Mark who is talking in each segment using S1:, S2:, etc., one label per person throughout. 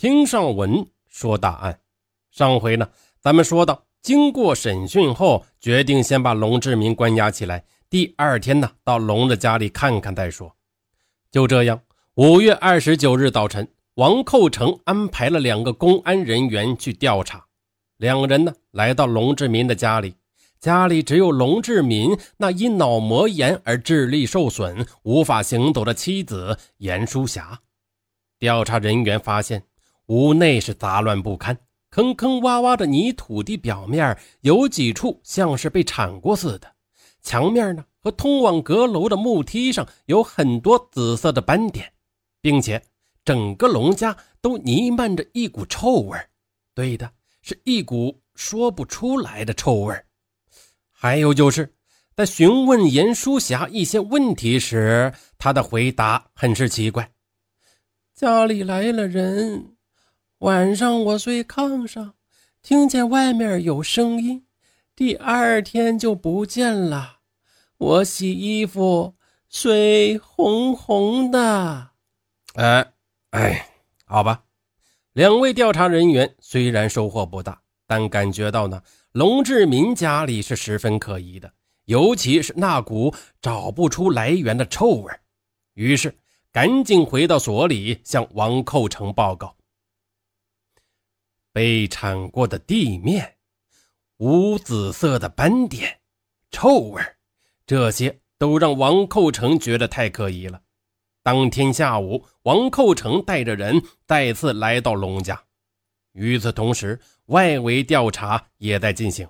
S1: 听上文说大案。上回呢，咱们说到，经过审讯后，决定先把龙志民关押起来，第二天呢，到龙的家里看看再说。就这样，五月二十九日早晨，王寇成安排了两个公安人员去调查。两人呢，来到龙志民的家里，家里只有龙志民那因脑膜炎而智力受损、无法行走的妻子严淑霞。调查人员发现，屋内是杂乱不堪，坑坑洼洼的泥土地表面有几处像是被铲过似的，墙面呢和通往阁楼的木梯上有很多紫色的斑点，并且整个龙家都弥漫着一股臭味对的。是一股说不出来的臭味还有就是在询问严淑霞一些问题时，她的回答很是奇怪。
S2: 家里来了人，晚上我睡炕上，听见外面有声音，第二天就不见了。我洗衣服，水红红的。
S1: 哎哎，好吧。两位调查人员虽然收获不大，但感觉到呢，龙志民家里是十分可疑的，尤其是那股找不出来源的臭味。于是，赶紧回到所里向王寇成报告：被铲过的地面，无紫色的斑点，臭味，这些都让王寇成觉得太可疑了。当天下午，王寇成带着人再次来到龙家。与此同时，外围调查也在进行。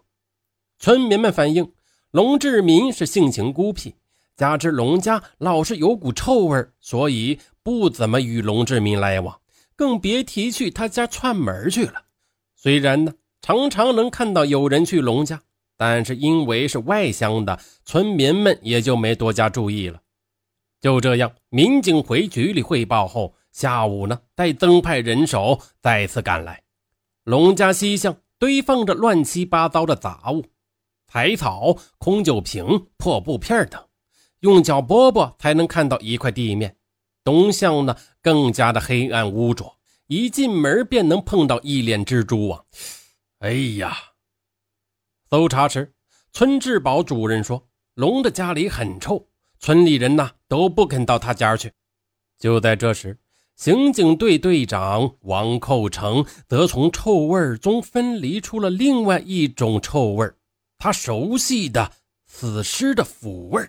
S1: 村民们反映，龙志民是性情孤僻，加之龙家老是有股臭味，所以不怎么与龙志民来往，更别提去他家串门去了。虽然呢，常常能看到有人去龙家，但是因为是外乡的，村民们也就没多加注意了。就这样，民警回局里汇报后，下午呢，带增派人手再次赶来。龙家西巷堆放着乱七八糟的杂物，柴草、空酒瓶、破布片等，用脚拨拨才能看到一块地面。东巷呢，更加的黑暗污浊，一进门便能碰到一脸蜘蛛网。哎呀！搜查时，村治保主任说，龙的家里很臭。村里人呐都不肯到他家去。就在这时，刑警队队长王寇成则从臭味中分离出了另外一种臭味他熟悉的死尸的腐味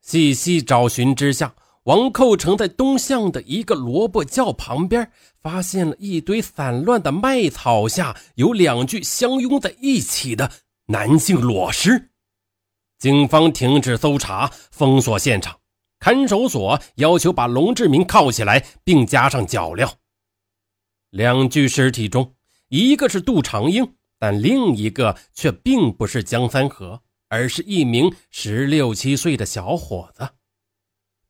S1: 细细找寻之下，王寇成在东巷的一个萝卜窖旁边发现了一堆散乱的麦草下有两具相拥在一起的男性裸尸。警方停止搜查，封锁现场。看守所要求把龙志民铐起来，并加上脚镣。两具尸体中，一个是杜长英，但另一个却并不是江三河，而是一名十六七岁的小伙子。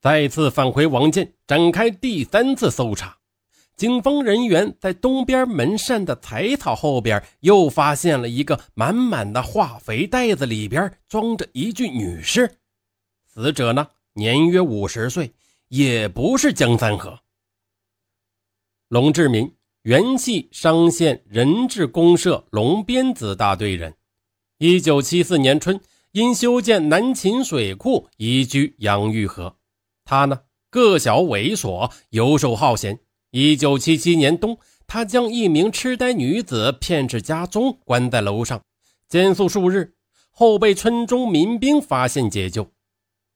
S1: 再次返回王建，展开第三次搜查。警方人员在东边门扇的柴草后边，又发现了一个满满的化肥袋子，里边装着一具女尸。死者呢，年约五十岁，也不是江三河。龙志民原系商县人质公社龙鞭子大队人，一九七四年春因修建南秦水库移居杨峪河。他呢，个小猥琐，游手好闲。一九七七年冬，他将一名痴呆女子骗至家中，关在楼上，监宿数日后，被村中民兵发现解救。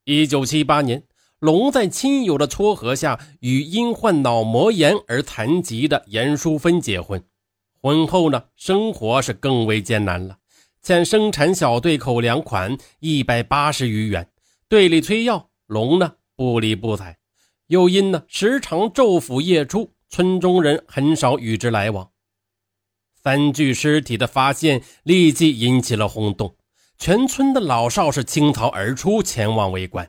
S1: 一九七八年，龙在亲友的撮合下，与因患脑膜炎而残疾的严淑芬结婚。婚后呢，生活是更为艰难了，欠生产小队口粮款一百八十余元，队里催要，龙呢不理不睬。又因呢时常昼伏夜出，村中人很少与之来往。三具尸体的发现立即引起了轰动，全村的老少是倾巢而出，前往围观。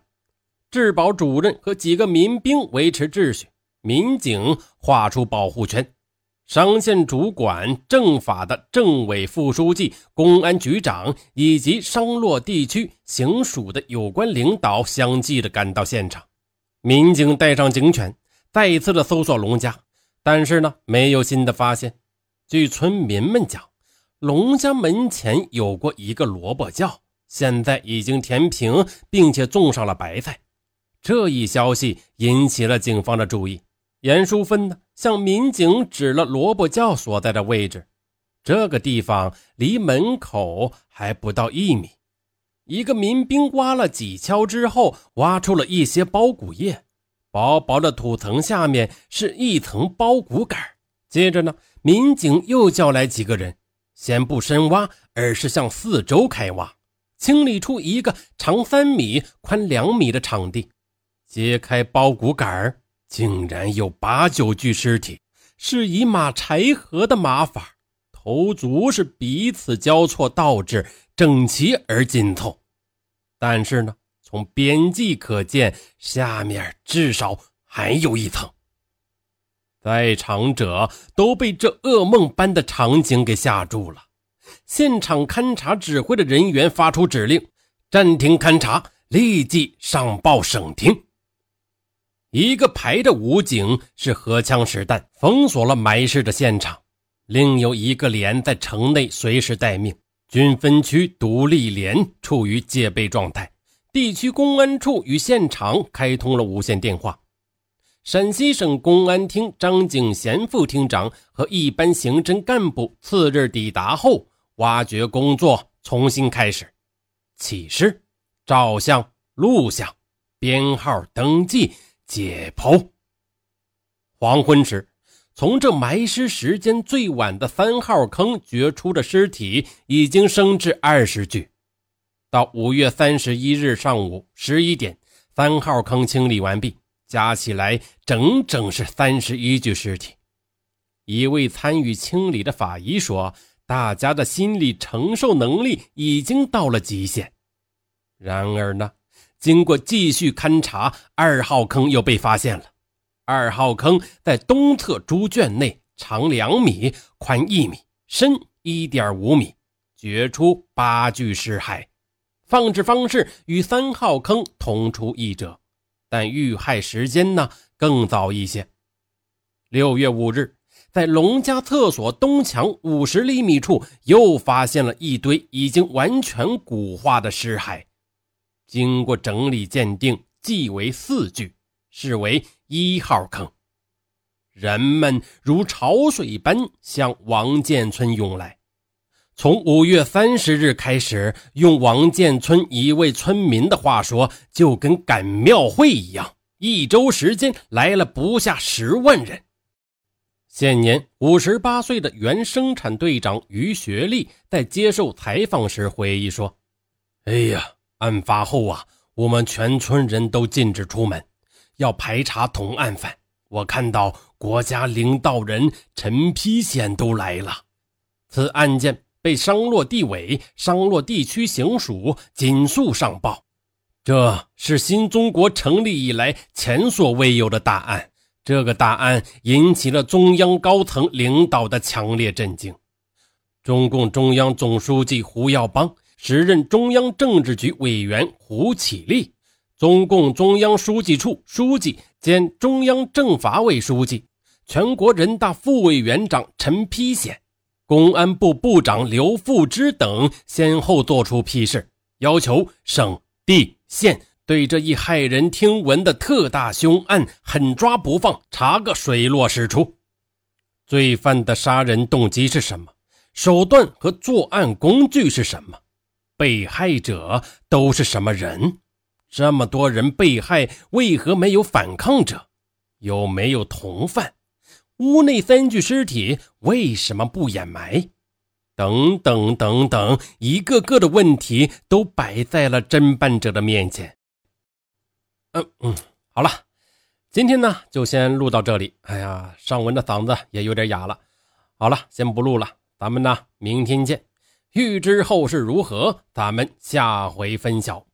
S1: 治保主任和几个民兵维持秩序，民警画出保护圈，商县主管政法的政委副书记、公安局长以及商洛地区行署的有关领导相继的赶到现场。民警带上警犬，再一次的搜索龙家，但是呢，没有新的发现。据村民们讲，龙家门前有过一个萝卜窖，现在已经填平，并且种上了白菜。这一消息引起了警方的注意。严淑芬呢，向民警指了萝卜窖所在的位置。这个地方离门口还不到一米。一个民兵挖了几锹之后，挖出了一些包谷叶。薄薄的土层下面是一层包谷杆。接着呢，民警又叫来几个人，先不深挖，而是向四周开挖，清理出一个长三米、宽两米的场地。揭开包谷杆竟然有八九具尸体，是以马柴禾的马法，头足是彼此交错倒置，整齐而紧凑。但是呢？从边际可见，下面至少还有一层。在场者都被这噩梦般的场景给吓住了。现场勘查指挥的人员发出指令：暂停勘查，立即上报省厅。一个排的武警是荷枪实弹，封锁了埋尸的现场；另有一个连在城内随时待命。军分区独立连处于戒备状态。地区公安处与现场开通了无线电话。陕西省公安厅张景贤副厅长和一般刑侦干部次日抵达后，挖掘工作重新开始，起尸、照相、录像、编号登记、解剖。黄昏时，从这埋尸时间最晚的三号坑掘出的尸体已经升至二十具。到五月三十一日上午十一点，三号坑清理完毕，加起来整整是三十一具尸体。一位参与清理的法医说：“大家的心理承受能力已经到了极限。”然而呢，经过继续勘查，二号坑又被发现了。二号坑在东侧猪圈内，长两米，宽一米，深一点五米，掘出八具尸骸。放置方式与三号坑同出一辙，但遇害时间呢更早一些。六月五日，在龙家厕所东墙五十厘米处又发现了一堆已经完全骨化的尸骸，经过整理鉴定，计为四具，视为一号坑。人们如潮水般向王建村涌来。从五月三十日开始，用王建村一位村民的话说，就跟赶庙会一样，一周时间来了不下十万人。现年五十八岁的原生产队长于学利在接受采访时回忆说：“哎呀，案发后啊，我们全村人都禁止出门，要排查同案犯。我看到国家领导人陈丕显都来了，此案件。”被商洛地委、商洛地区行署紧速上报，这是新中国成立以来前所未有的大案。这个大案引起了中央高层领导的强烈震惊。中共中央总书记胡耀邦、时任中央政治局委员胡启立、中共中央书记处书记兼中央政法委书记、全国人大副委员长陈丕显。公安部部长刘富之等先后作出批示，要求省、地、县对这一骇人听闻的特大凶案狠抓不放，查个水落石出。罪犯的杀人动机是什么？手段和作案工具是什么？被害者都是什么人？这么多人被害，为何没有反抗者？有没有同犯？屋内三具尸体为什么不掩埋？等等等等，一个个的问题都摆在了侦办者的面前。嗯嗯，好了，今天呢就先录到这里。哎呀，尚文的嗓子也有点哑了。好了，先不录了，咱们呢明天见。欲知后事如何，咱们下回分晓。